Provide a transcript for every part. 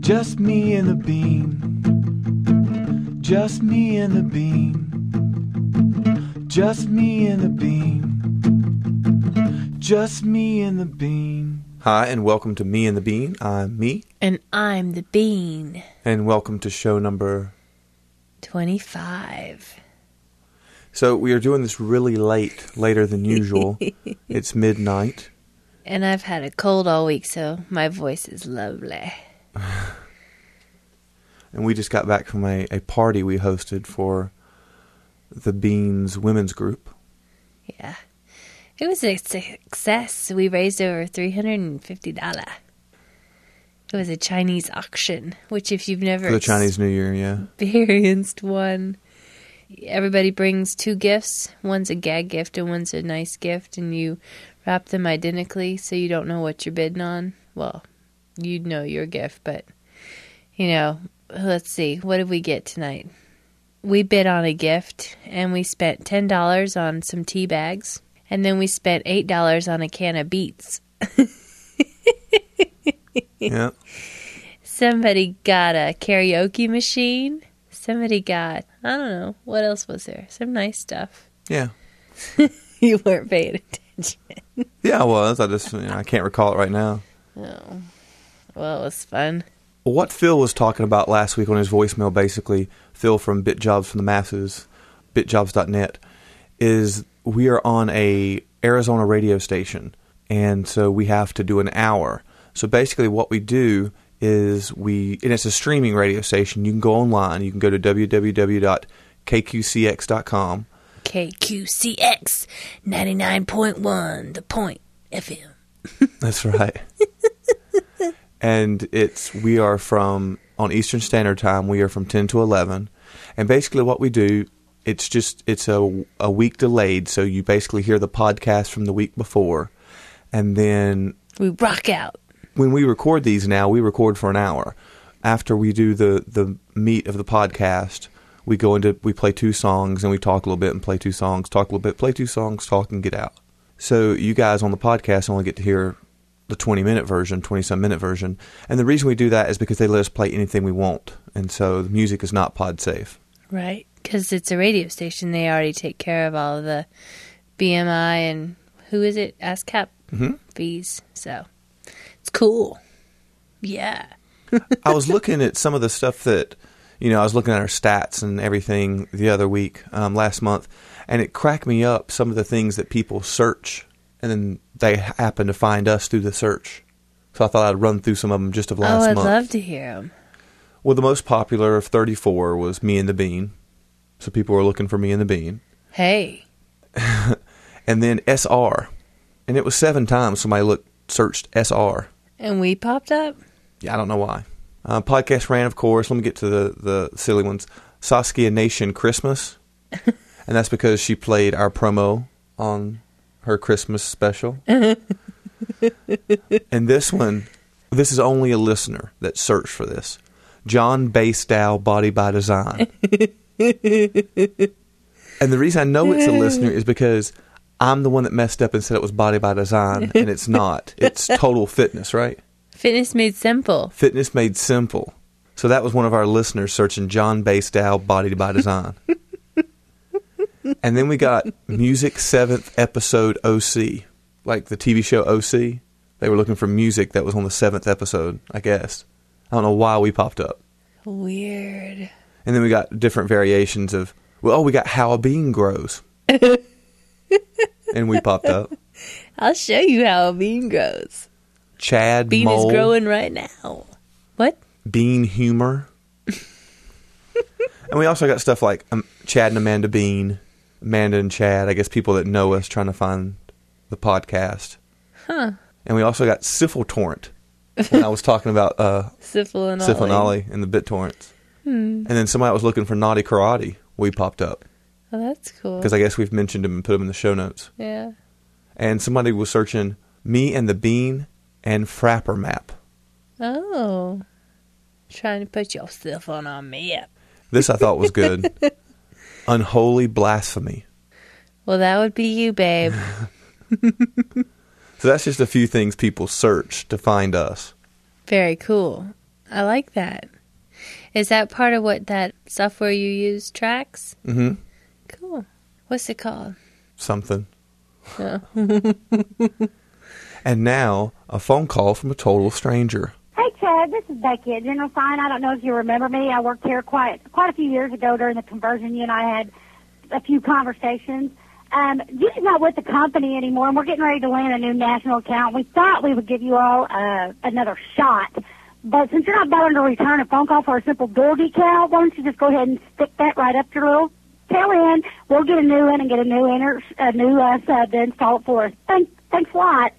Just me and the bean. Just me and the bean. Just me and the bean. Just me and the bean. Hi, and welcome to Me and the Bean. I'm me, And I'm the bean. and welcome to show number. 25. So, we are doing this really late, later than usual. it's midnight. And I've had a cold all week, so my voice is lovely. And we just got back from a, a party we hosted for the Beans women's group. Yeah. It was a success. We raised over $350. It was a Chinese auction, which, if you've never For the Chinese New Year, yeah. experienced one, everybody brings two gifts. One's a gag gift and one's a nice gift, and you wrap them identically so you don't know what you're bidding on. Well, you'd know your gift, but you know, let's see, what did we get tonight? We bid on a gift and we spent ten dollars on some tea bags, and then we spent eight dollars on a can of beets. Yeah. Somebody got a karaoke machine. Somebody got I don't know what else was there. Some nice stuff. Yeah. You weren't paying attention. Yeah, I was. I just, you know, I can't recall it right now. Oh, well, it was fun. What Phil was talking about last week on his voicemail, basically, Phil from BitJobs from the Masses, bitjobs.net, is we are on a Arizona radio station, and so we have to do an hour. So basically, what we do is we, and it's a streaming radio station. You can go online. You can go to www.kqcx.com. KQCX 99.1, the point FM. That's right. and it's we are from on Eastern Standard Time. We are from ten to eleven, and basically what we do, it's just it's a a week delayed. So you basically hear the podcast from the week before, and then We rock out. when we record these now, we record for an hour. After we do the the meat of the podcast, we go into we play two songs and we talk a little bit and play two songs, talk a little bit, play two songs, talk and get out. So you guys on the podcast only get to hear the 20 minute version, 20 some minute version. And the reason we do that is because they let us play anything we want. And so the music is not pod safe. Right. Because it's a radio station. They already take care of all of the BMI and who is it? ASCAP Mhm. fees. So it's cool. Yeah. I was looking at some of the stuff that, you know, I was looking at our stats and everything the other week, um, last month, and it cracked me up some of the things that people search, and then they happen to find us through the search. So I thought I'd run through some of them just of last month. Oh, I'd month. love to hear them. well, the most popular of 34 was Me and the Bean. So people were looking for Me and the Bean. Hey. And then SR. And it was seven times somebody looked searched SR. And we popped up? Yeah, I don't know why. Uh, podcast ran, of course. Let me get to the, the silly ones. Saskia Nation Christmas. and that's because she played our promo on her Christmas special. and this one, this is only a listener that searched for this. John Bastow Body by Design. and the reason I know it's a listener is because I'm the one that messed up and said it was Body by Design, and it's not. It's Total Fitness, right? Fitness made simple. Fitness Made Simple. So that was one of our listeners searching John Bastow Body by Design. and then we got Music 7th Episode OC, like the TV show OC. They were looking for music that was on the 7th episode, I guess. I don't know why we popped up. Weird. And then we got different variations of, well, oh, we got How a Bean Grows. and we popped up. I'll show you how a bean grows. Chad Bean Mole, is growing right now. What? Bean Humor. and we also got stuff like um, Chad and Amanda Bean, Amanda and Chad, I guess people that know us trying to find the podcast. Huh. And we also got Syphil Torrent when I was talking about uh, Syphil and Syphil and Ollie. Ollie and the BitTorrents. Hmm. And then somebody was looking for Naughty Karate. We popped up Oh, that's cool. because I guess we've mentioned him and put him in the show notes. yeah. And somebody was searching me and the Bean and Frappr Map. Oh. Trying to put yourself on our map. This I thought was good. Unholy blasphemy. Well, that would be you, babe. So that's just a few things people search to find us. Very cool. I like that. Is that part of what that software you use tracks? Mm-hmm. Cool. What's it called? Something. Oh. And now a phone call from a total stranger. Hey, Chad, this is Becky at General Sign. I don't know if you remember me. I worked here quite quite a few years ago during the conversion. You and I had a few conversations. Um, Judy's not with the company anymore, and we're getting ready to land a new national account. We thought we would give you all uh, another shot. But since you're not bothering to return a phone call for a simple door decal, why don't you just go ahead and stick that right up your little tail end? We'll get a new one and get a new inter- a new uh, sub to install for us. Thanks, thanks a lot.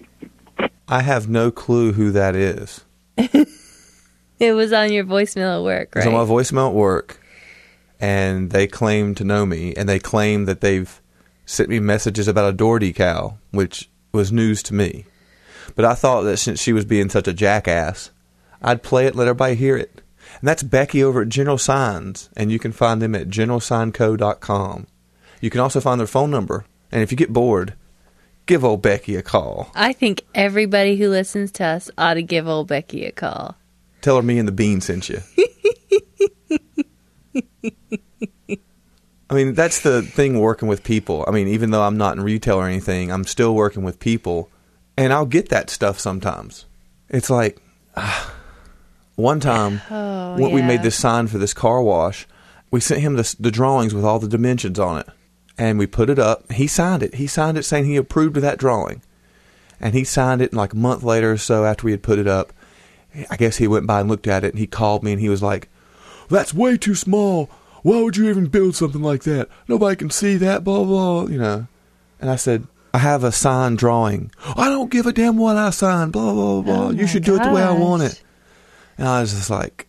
I have no clue who that is. It was on your voicemail at work, right? on my voicemail at work, and they claim to know me, and they claim that they've sent me messages about a door decal, which was news to me. But I thought that since she was being such a jackass, I'd play it, let everybody hear it. And that's Becky over at General Signs, and you can find them at generalsignco.com. You can also find their phone number, and if you get bored, give old Becky a call. I think everybody who listens to us ought to give old Becky a call. Tell her me and the bean sent you. I mean, that's the thing working with people. I mean, even though I'm not in retail or anything, I'm still working with people, and I'll get that stuff sometimes. It's like ah, one time Oh, when we made this sign for this car wash, we sent him the, the drawings with all the dimensions on it, and we put it up. He signed it. He signed it saying he approved of that drawing, and he signed it like a month later or so after we had put it up. I guess he went by and looked at it, and he called me, and he was like, "That's way too small. Why would you even build something like that? Nobody can see that." Blah blah. You know. And I said, "I have a signed drawing. I don't give a damn what I signed. Blah blah blah. Oh you should do it the way I want it." And I was just like,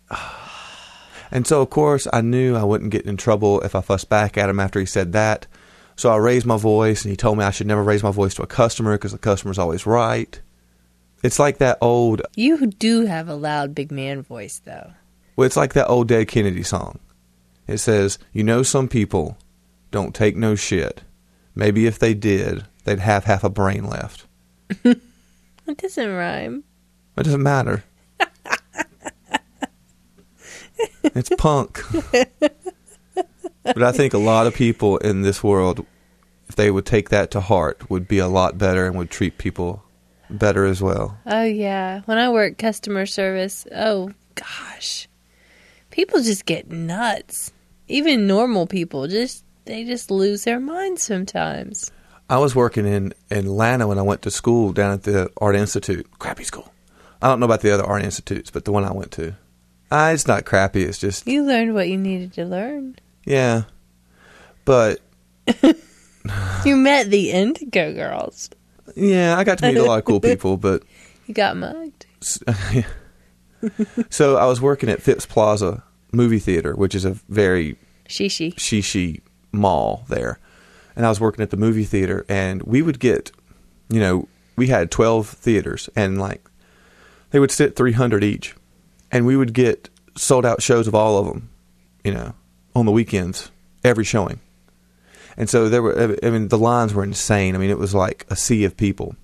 and so of course I knew I wouldn't get in trouble if I fussed back at him after he said that. So I raised my voice, and he told me I should never raise my voice to a customer because the customer's always right. It's like that old You do have a loud big man voice, though. Well, it's like that old Dead Kennedy song. It says, You know, some people don't take no shit. Maybe if they did, they'd have half a brain left. It doesn't rhyme. It doesn't matter. It's punk. but I think a lot of people in this world, if they would take that to heart, would be a lot better and would treat people better as well. Oh yeah, when I work customer service, oh gosh, people just get nuts. Even normal people just they just lose their minds sometimes. I was working in Atlanta when I went to school down at the Art Institute. Crappy school. I don't know about the other art institutes, but the one I went to. Ah, it's not crappy. It's just You learned what you needed to learn. yeah. But You met the Indigo girls. yeah, I got to meet a lot of cool people. But You got mugged. so I was working at Phipps Plaza movie theater, which is a very Shishi. shishi mall there. And I was working at the movie theater, and we would get, you know, we had 12 theaters, and like, they would sit 300 each. And we would get sold out shows of all of them, you know, on the weekends, every showing. And so there were, I mean, the lines were insane. I mean, it was like a sea of people.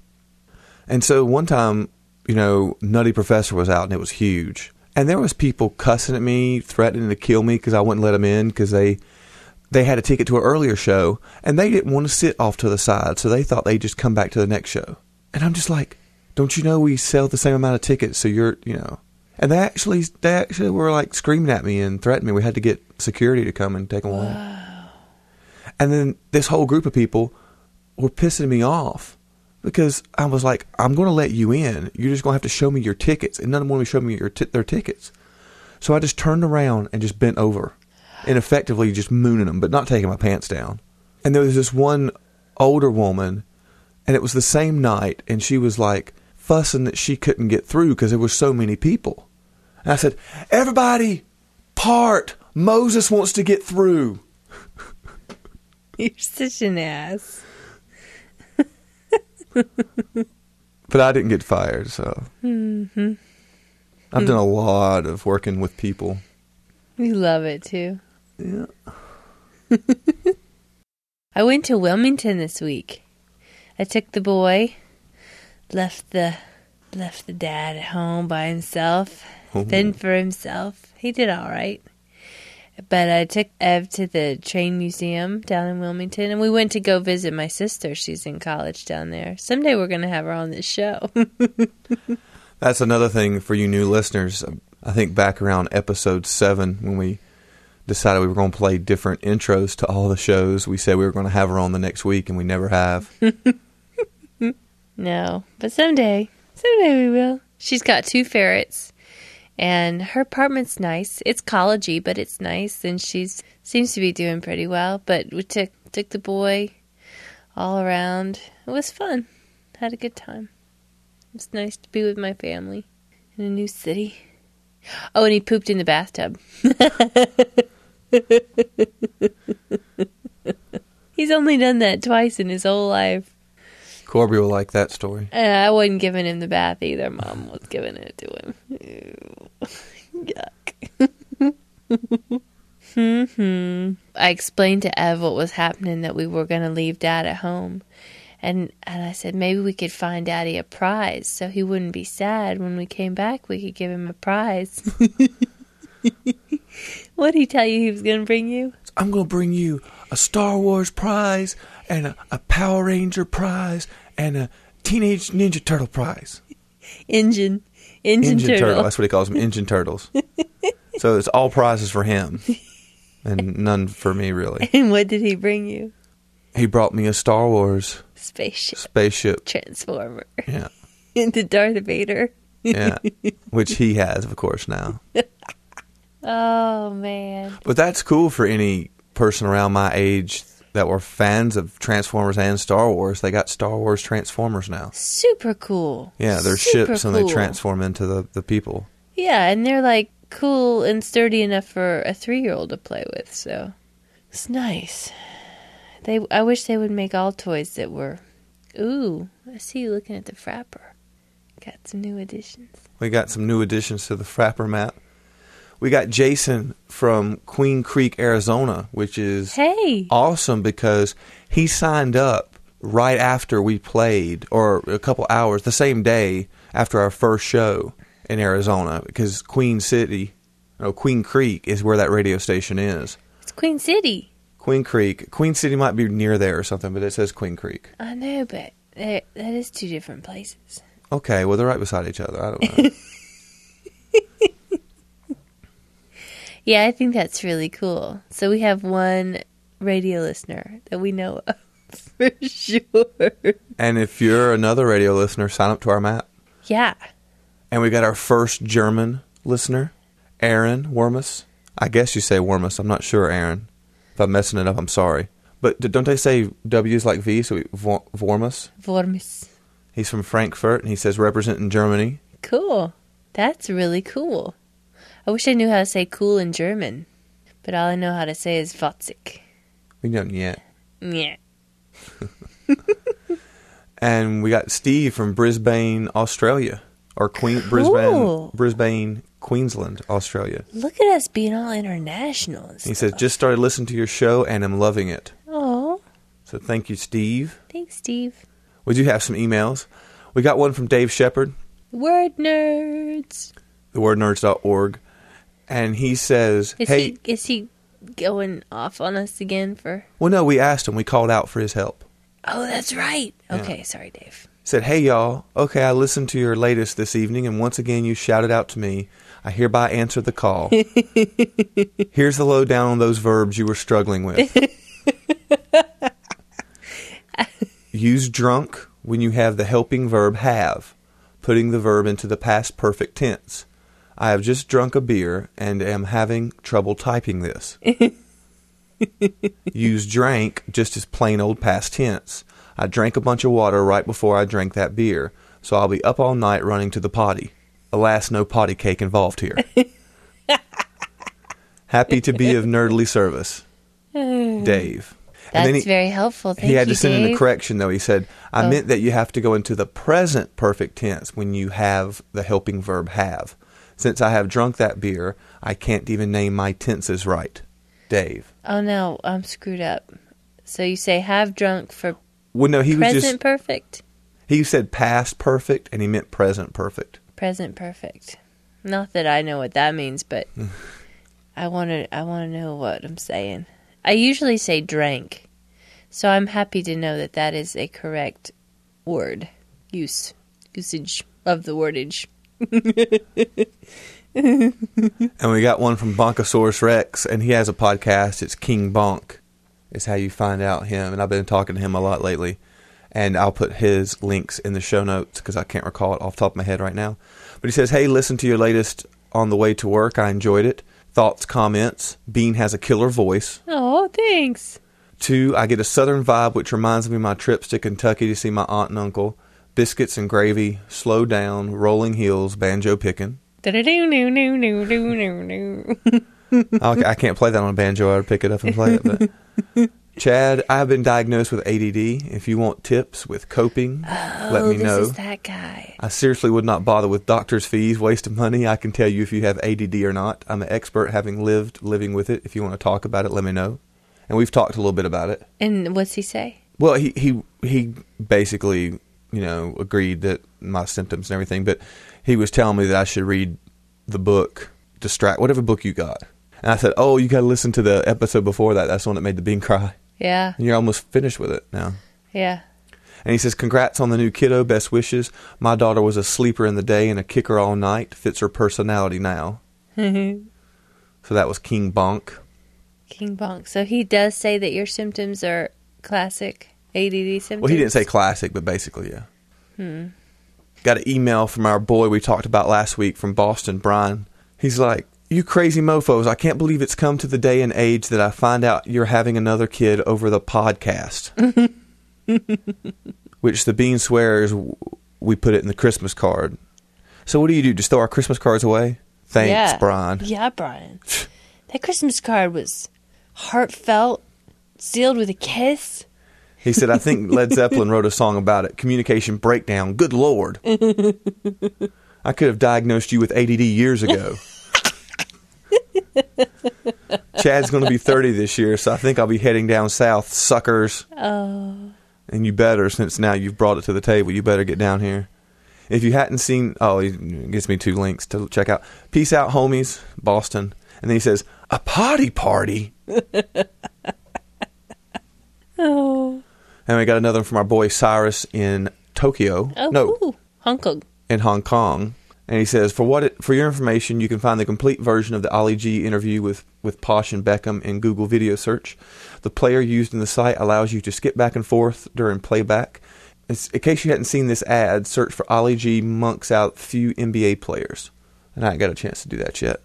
And so one time, you know, Nutty Professor was out and it was huge. And there was people cussing at me, threatening to kill me because I wouldn't let them in because they they had a ticket to an earlier show and they didn't want to sit off to the side, so they thought they'd just come back to the next show. And I'm just like, don't you know we sell the same amount of tickets, so you're, you know. And they actually they actually were like screaming at me and threatening me. We had to get security to come and take them away. And then this whole group of people were pissing me off because I was like, I'm going to let you in. You're just going to have to show me your tickets. And none of them want to show me your t- their tickets. So I just turned around and just bent over and effectively just mooning them, but not taking my pants down. And there was this one older woman, and it was the same night, and she was like fussing that she couldn't get through because there were so many people. And I said, Everybody, part. Moses wants to get through. You're such an ass. But I didn't get fired, so. Mm-hmm. I've done a lot of working with people. We love it too. Yeah. I went to Wilmington this week. I took the boy, left the left the dad at home by himself, Oh. fend for himself. He did all right. But I took Ev to the train museum down in Wilmington, and we went to go visit my sister. She's in college down there. Someday we're going to have her on this show. That's another thing for you new listeners. I think back around episode seven when we decided we were going to play different intros to all the shows, we said we were going to have her on the next week, and we never have. No, but someday, someday we will. She's got two ferrets, and her apartment's nice. It's collegey, but it's nice, and she's seems to be doing pretty well. But we took took the boy all around. It was fun. Had a good time. It's nice to be with my family in a new city. Oh, and he pooped in the bathtub. He's only done that twice in his whole life. Corby will like that story. Uh, I wasn't giving him the bath either. Mom was giving it to him. Ew. Yuck. hmm I explained to Ev what was happening that we were going to leave Dad at home. And, and I said maybe we could find Daddy a prize so he wouldn't be sad when we came back. We could give him a prize. what did he tell you he was going to bring you? I'm going to bring you a Star Wars prize and a, a Power Ranger prize and a Teenage Ninja Turtle prize. Engine. Engine, Engine turtle. Turtle. That's what he calls them, Engine Turtles. so it's all prizes for him and none for me, really. And what did he bring you? He brought me a Star Wars Spaceship. spaceship. Transformer. Yeah. into Darth Vader. Yeah. Which he has, of course, now. Oh man. But that's cool for any person around my age that were fans of Transformers and Star Wars. They got Star Wars Transformers now. Super cool. Yeah, they're Super ships and they transform into the, the people. Yeah, and they're like cool and sturdy enough for a three year old to play with, so it's nice. They I wish they would make all toys that were Ooh, I see you looking at the frappr. Got some new additions. We got some new additions to the Frappr map. We got Jason from Queen Creek, Arizona, which is Hey. awesome because he signed up right after we played, or a couple hours, the same day after our first show in Arizona, because Queen City, no, Queen Creek is where that radio station is. It's Queen City. Queen Creek, Queen City might be near there or something, but it says Queen Creek. I know, but that is two different places. Okay, well they're right beside each other. I don't know. Yeah, I think that's really cool. So we have one radio listener that we know of for sure. and if you're another radio listener, sign up to our map. Yeah. And we got our first German listener, Aaron Wormus. I guess you say Wormus. I'm not sure, Aaron. If I'm messing it up, I'm sorry. But don't they say W's like V? So we, Vor- Wormus. He's from Frankfurt, and he says representing Germany. Cool. That's really cool. I wish I knew how to say cool in German, but all I know how to say is Votzig. We don't yet. Yeah. And we got Steve from Brisbane, Australia, or Queen Cool. Brisbane, Brisbane, Queensland, Australia. Look at us being all international. He says just started listening to your show and I'm loving it. Oh, So thank you, Steve. thanks, Steve. We do have some emails. We got one from Dave Shepard. Word nerds. thewordnerds.org, and he says, Is "Hey, he is he going off on us again for? well, no, we asked him. We called out for his help. Oh, that's right. Yeah. Okay, sorry, Dave. Said, "Hey, y'all. Okay, I listened to your latest this evening, and once again, you shouted out to me. I hereby answer the call. Here's the lowdown on those verbs you were struggling with. Use drunk when you have the helping verb have, putting the verb into the past perfect tense. I have just drunk a beer and am having trouble typing this. Use drank just as plain old past tense. I drank a bunch of water right before I drank that beer, so I'll be up all night running to the potty. Alas, no potty cake involved here. Happy to be of nerdly service. Dave. That's he, very helpful. Thank he had you, to send in a correction, though. He said, I Oh. meant that you have to go into the present perfect tense when you have the helping verb have. Since I have drunk that beer, I can't even name my tenses right. Dave. Oh no, I'm screwed up. So you say have drunk for Well, no, he was present just perfect. He said past perfect, and he meant present perfect. Present perfect. Not that I know what that means, but I want to. I want to know what I'm saying. I usually say drank, so I'm happy to know that that is a correct word use usage of the wordage. And we got one from Bonkosaurus Rex, and he has a podcast. It's King Bonk, is how you find out him. And I've been talking to him a lot lately. And I'll put his links in the show notes because I can't recall it off top of my head right now. But he says, Hey, listen to your latest on the way to work. I enjoyed it. Thoughts, comments. Bean has a killer voice. Oh, thanks. Two, I get a southern vibe, which reminds me of my trips to Kentucky to see my aunt and uncle. Biscuits and gravy, slow down, rolling hills, banjo picking. I I can't play that on a banjo. I would pick it up and play it. But Chad, I have been diagnosed with ADD. If you want tips with coping, let oh, me this know. is that guy. I seriously would not bother with doctor's fees, waste of money. I can tell you if you have ADD or not. I'm an expert, having lived living with it. If you want to talk about it, let me know. And we've talked a little bit about it. And what's he say? Well, he he he basically, you know, agreed that my symptoms and everything, but he was telling me that I should read the book Distract, whatever book you got. And I said, "Oh, you got to listen to the episode before that. That's the one that made the bean cry." Yeah, And you're almost finished with it now. yeah. And he says, "Congrats on the new kiddo. Best wishes. My daughter was a sleeper in the day and a kicker all night. Fits her personality now." Mm-hmm. so that was King Bonk. King Bonk. So he does say that your symptoms are classic ADD symptoms. Well, he didn't say classic, but basically, yeah. Hmm. Got an email from our boy we talked about last week from Boston, Brian. He's like, You crazy mofos, I can't believe it's come to the day and age that I find out you're having another kid over the podcast. Which the bean swears we put it in the Christmas card. So, what do you do? Just throw our Christmas cards away? Thanks, yeah. Brian. Yeah, Brian. that Christmas card was heartfelt, sealed with a kiss. He said, I think Led Zeppelin wrote a song about it. Communication breakdown. Good Lord. I could have diagnosed you with ADD years ago. Chad's going to be 30 this year, so I think I'll be heading down south, suckers. Oh, And you better, since now you've brought it to the table, you better get down here. If you hadn't seen, oh, he gives me two links to check out. Peace out, homies, Boston. And then he says, a potty party. oh, And we got another one from our boy Cyrus in Tokyo. oh, no, cool. Hong Kong. in Hong Kong. And he says, for what it, for your information, you can find the complete version of the Ali G interview with, with Posh and Beckham in Google Video Search. The player used in the site allows you to skip back and forth during playback. It's, in case you hadn't seen this ad, search for Ali G monks out few NBA players. And I ain't got a chance to do that yet.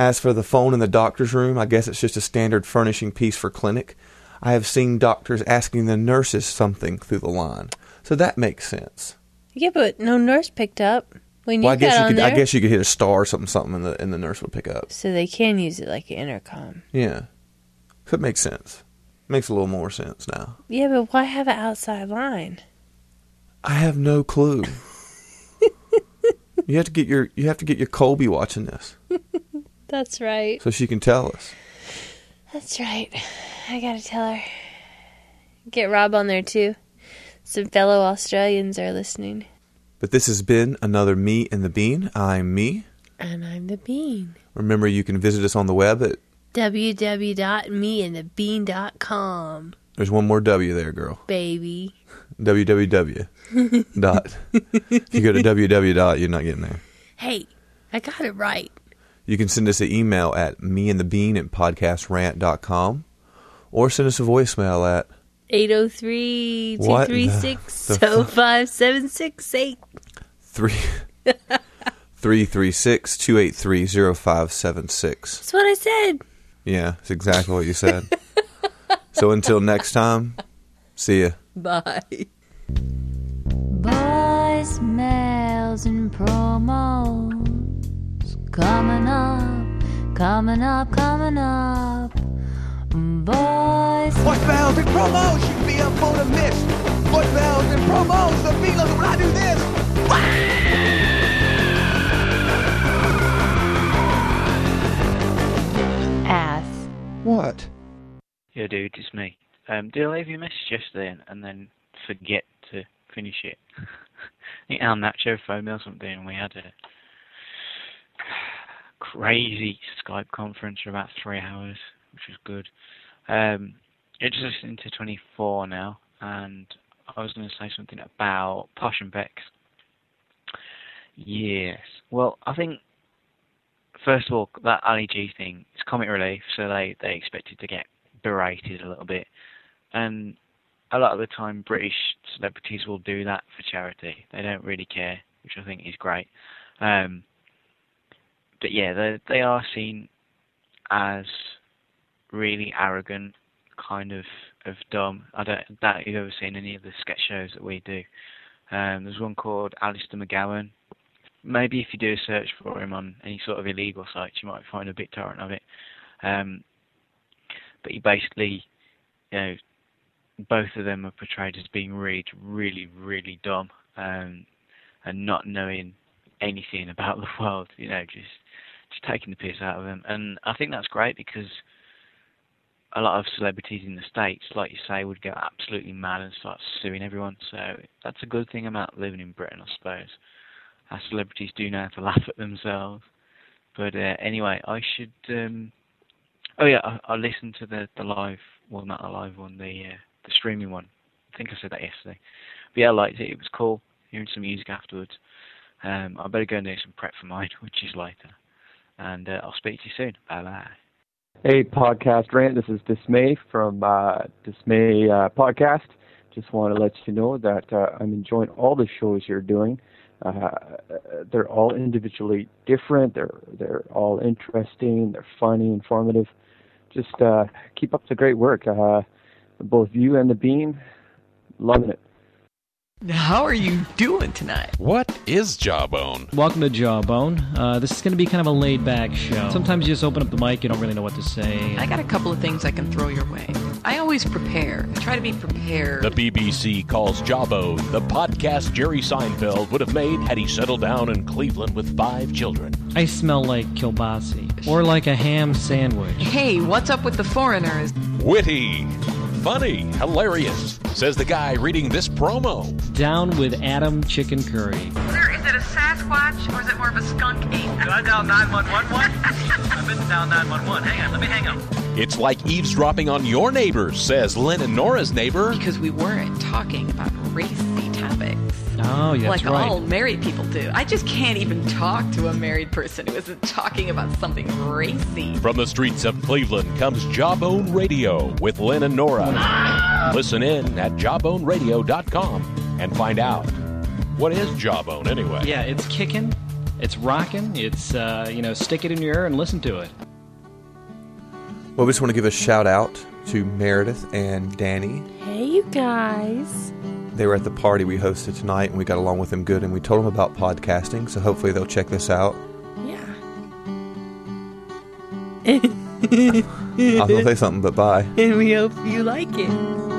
As for the phone in the doctor's room, I guess it's just a standard furnishing piece for clinic. I have seen doctors asking the nurses something through the line. So that makes sense. Yeah, but no nurse picked up Well, I guess you on could. there. I guess you could hit a star or something, something, and the and the nurse would pick up. so they can use it like an intercom. Yeah, so it makes sense. Makes a little more sense now. Yeah, but why have an outside line? I have no clue. you have to get your you have to get your Colby watching this That's right. so she can tell us. That's right. I gotta tell her. Get Rob on there too. Some fellow Australians are listening. But this has been another Me and the Bean. I'm me. And I'm the Bean. Remember, you can visit us on the web at. www.meandthebean.com, There's one more W there, girl. baby. www. dot. If you go to www. dot, you're not getting there. Hey, I got it right. You can send us an email at meandthebean at podcastrant.com or send us a voicemail at 803 What 236 the- the fu- 05768. three three three six two eight three zero five seven six. That's what I said. Yeah, that's exactly what you said. so until next time, see ya. Bye. Voicemails and promos coming up, coming up, coming up. Voice Voicemails and promos, you be up on a miss. Voicemails and promos, the feelers when I do this. Ass. What? Yeah, dude, it's me. Um, did I leave you a message yesterday and, and then forget to finish it? I think El Nacho phoned me or something, and we had a crazy Skype conference for about three hours, which was good. Um, it's just into 24 now, and I was going to say something about Posh and Bex. Yes. Well, I think first of all that Ali G thing is comic relief, so they they expected to get berated a little bit, and a lot of the time British celebrities will do that for charity. They don't really care, which I think is great. Um, but yeah, they they are seen as really arrogant, kind of of dumb. I don't doubt you've ever seen any of the sketch shows that we do. Um, there's one called Alistair McGowan. Maybe if you do a search for him on any sort of illegal sites, you might find a bit torrent of it. Um, but he basically, you know, both of them are portrayed as being really, really, really dumb um, and not knowing anything about the world. You know, just just taking the piss out of them. And I think that's great because a lot of celebrities in the states, like you say, would go absolutely mad and start suing everyone. So that's a good thing about living in Britain, I suppose. Our celebrities do how to laugh at themselves. But uh, anyway, I should. Um, oh yeah, I, I listened to the the live, well not the live one, the uh, the streaming one. I think I said that yesterday. But yeah, I liked it. It was cool. Hearing some music afterwards. Um, I better go and do some prep for mine, which is later. And uh, I'll speak to you soon. Bye bye. Hey, podcast rant. This is Dismay from uh, Dismay uh, Podcast. Just want to let you know that uh, I'm enjoying all the shows you're doing. Uh, they're all individually different. They're they're all interesting. They're funny, informative. Just uh, keep up the great work. Uh, both you and the Bean, loving it. How are you doing tonight? What is Jawbone? Welcome to Jawbone. Uh, this is going to be kind of a laid back show. Sometimes you just open up the mic, you don't really know what to say. I got a couple of things I can throw your way. I always prepare. I try to be prepared. The BBC calls Jawbone the podcast Jerry Seinfeld would have made had he settled down in Cleveland with five children. I smell like kielbasa or like a ham sandwich. Hey, what's up with the foreigners? Witty, funny, hilarious, says the guy reading this promo. Down with Adam Chicken Curry. Sir, is it a Sasquatch or is it more of a skunk ape? Do I dial 911? I meant to dial 911. Hang on, let me hang up. It's like eavesdropping on your neighbors, says Lynn and Nora's neighbor. Because we weren't talking about racy topics. Oh, yeah, like right. all married people do. I just can't even talk to a married person who isn't talking about something racy. From the streets of Cleveland comes Jawbone Radio with Lynn and Nora. Listen in at jawboneradio.com and find out. What is Jawbone anyway? Yeah, it's kicking, it's rocking, it's, uh, you know, stick it in your ear and listen to it. Well, we just want to give a shout out to Meredith and Danny. Hey, you guys. They were at the party we hosted tonight, and we got along with them good. And we told them about podcasting, so hopefully they'll check this out. Yeah. I was gonna say something, but bye. and we hope you like it.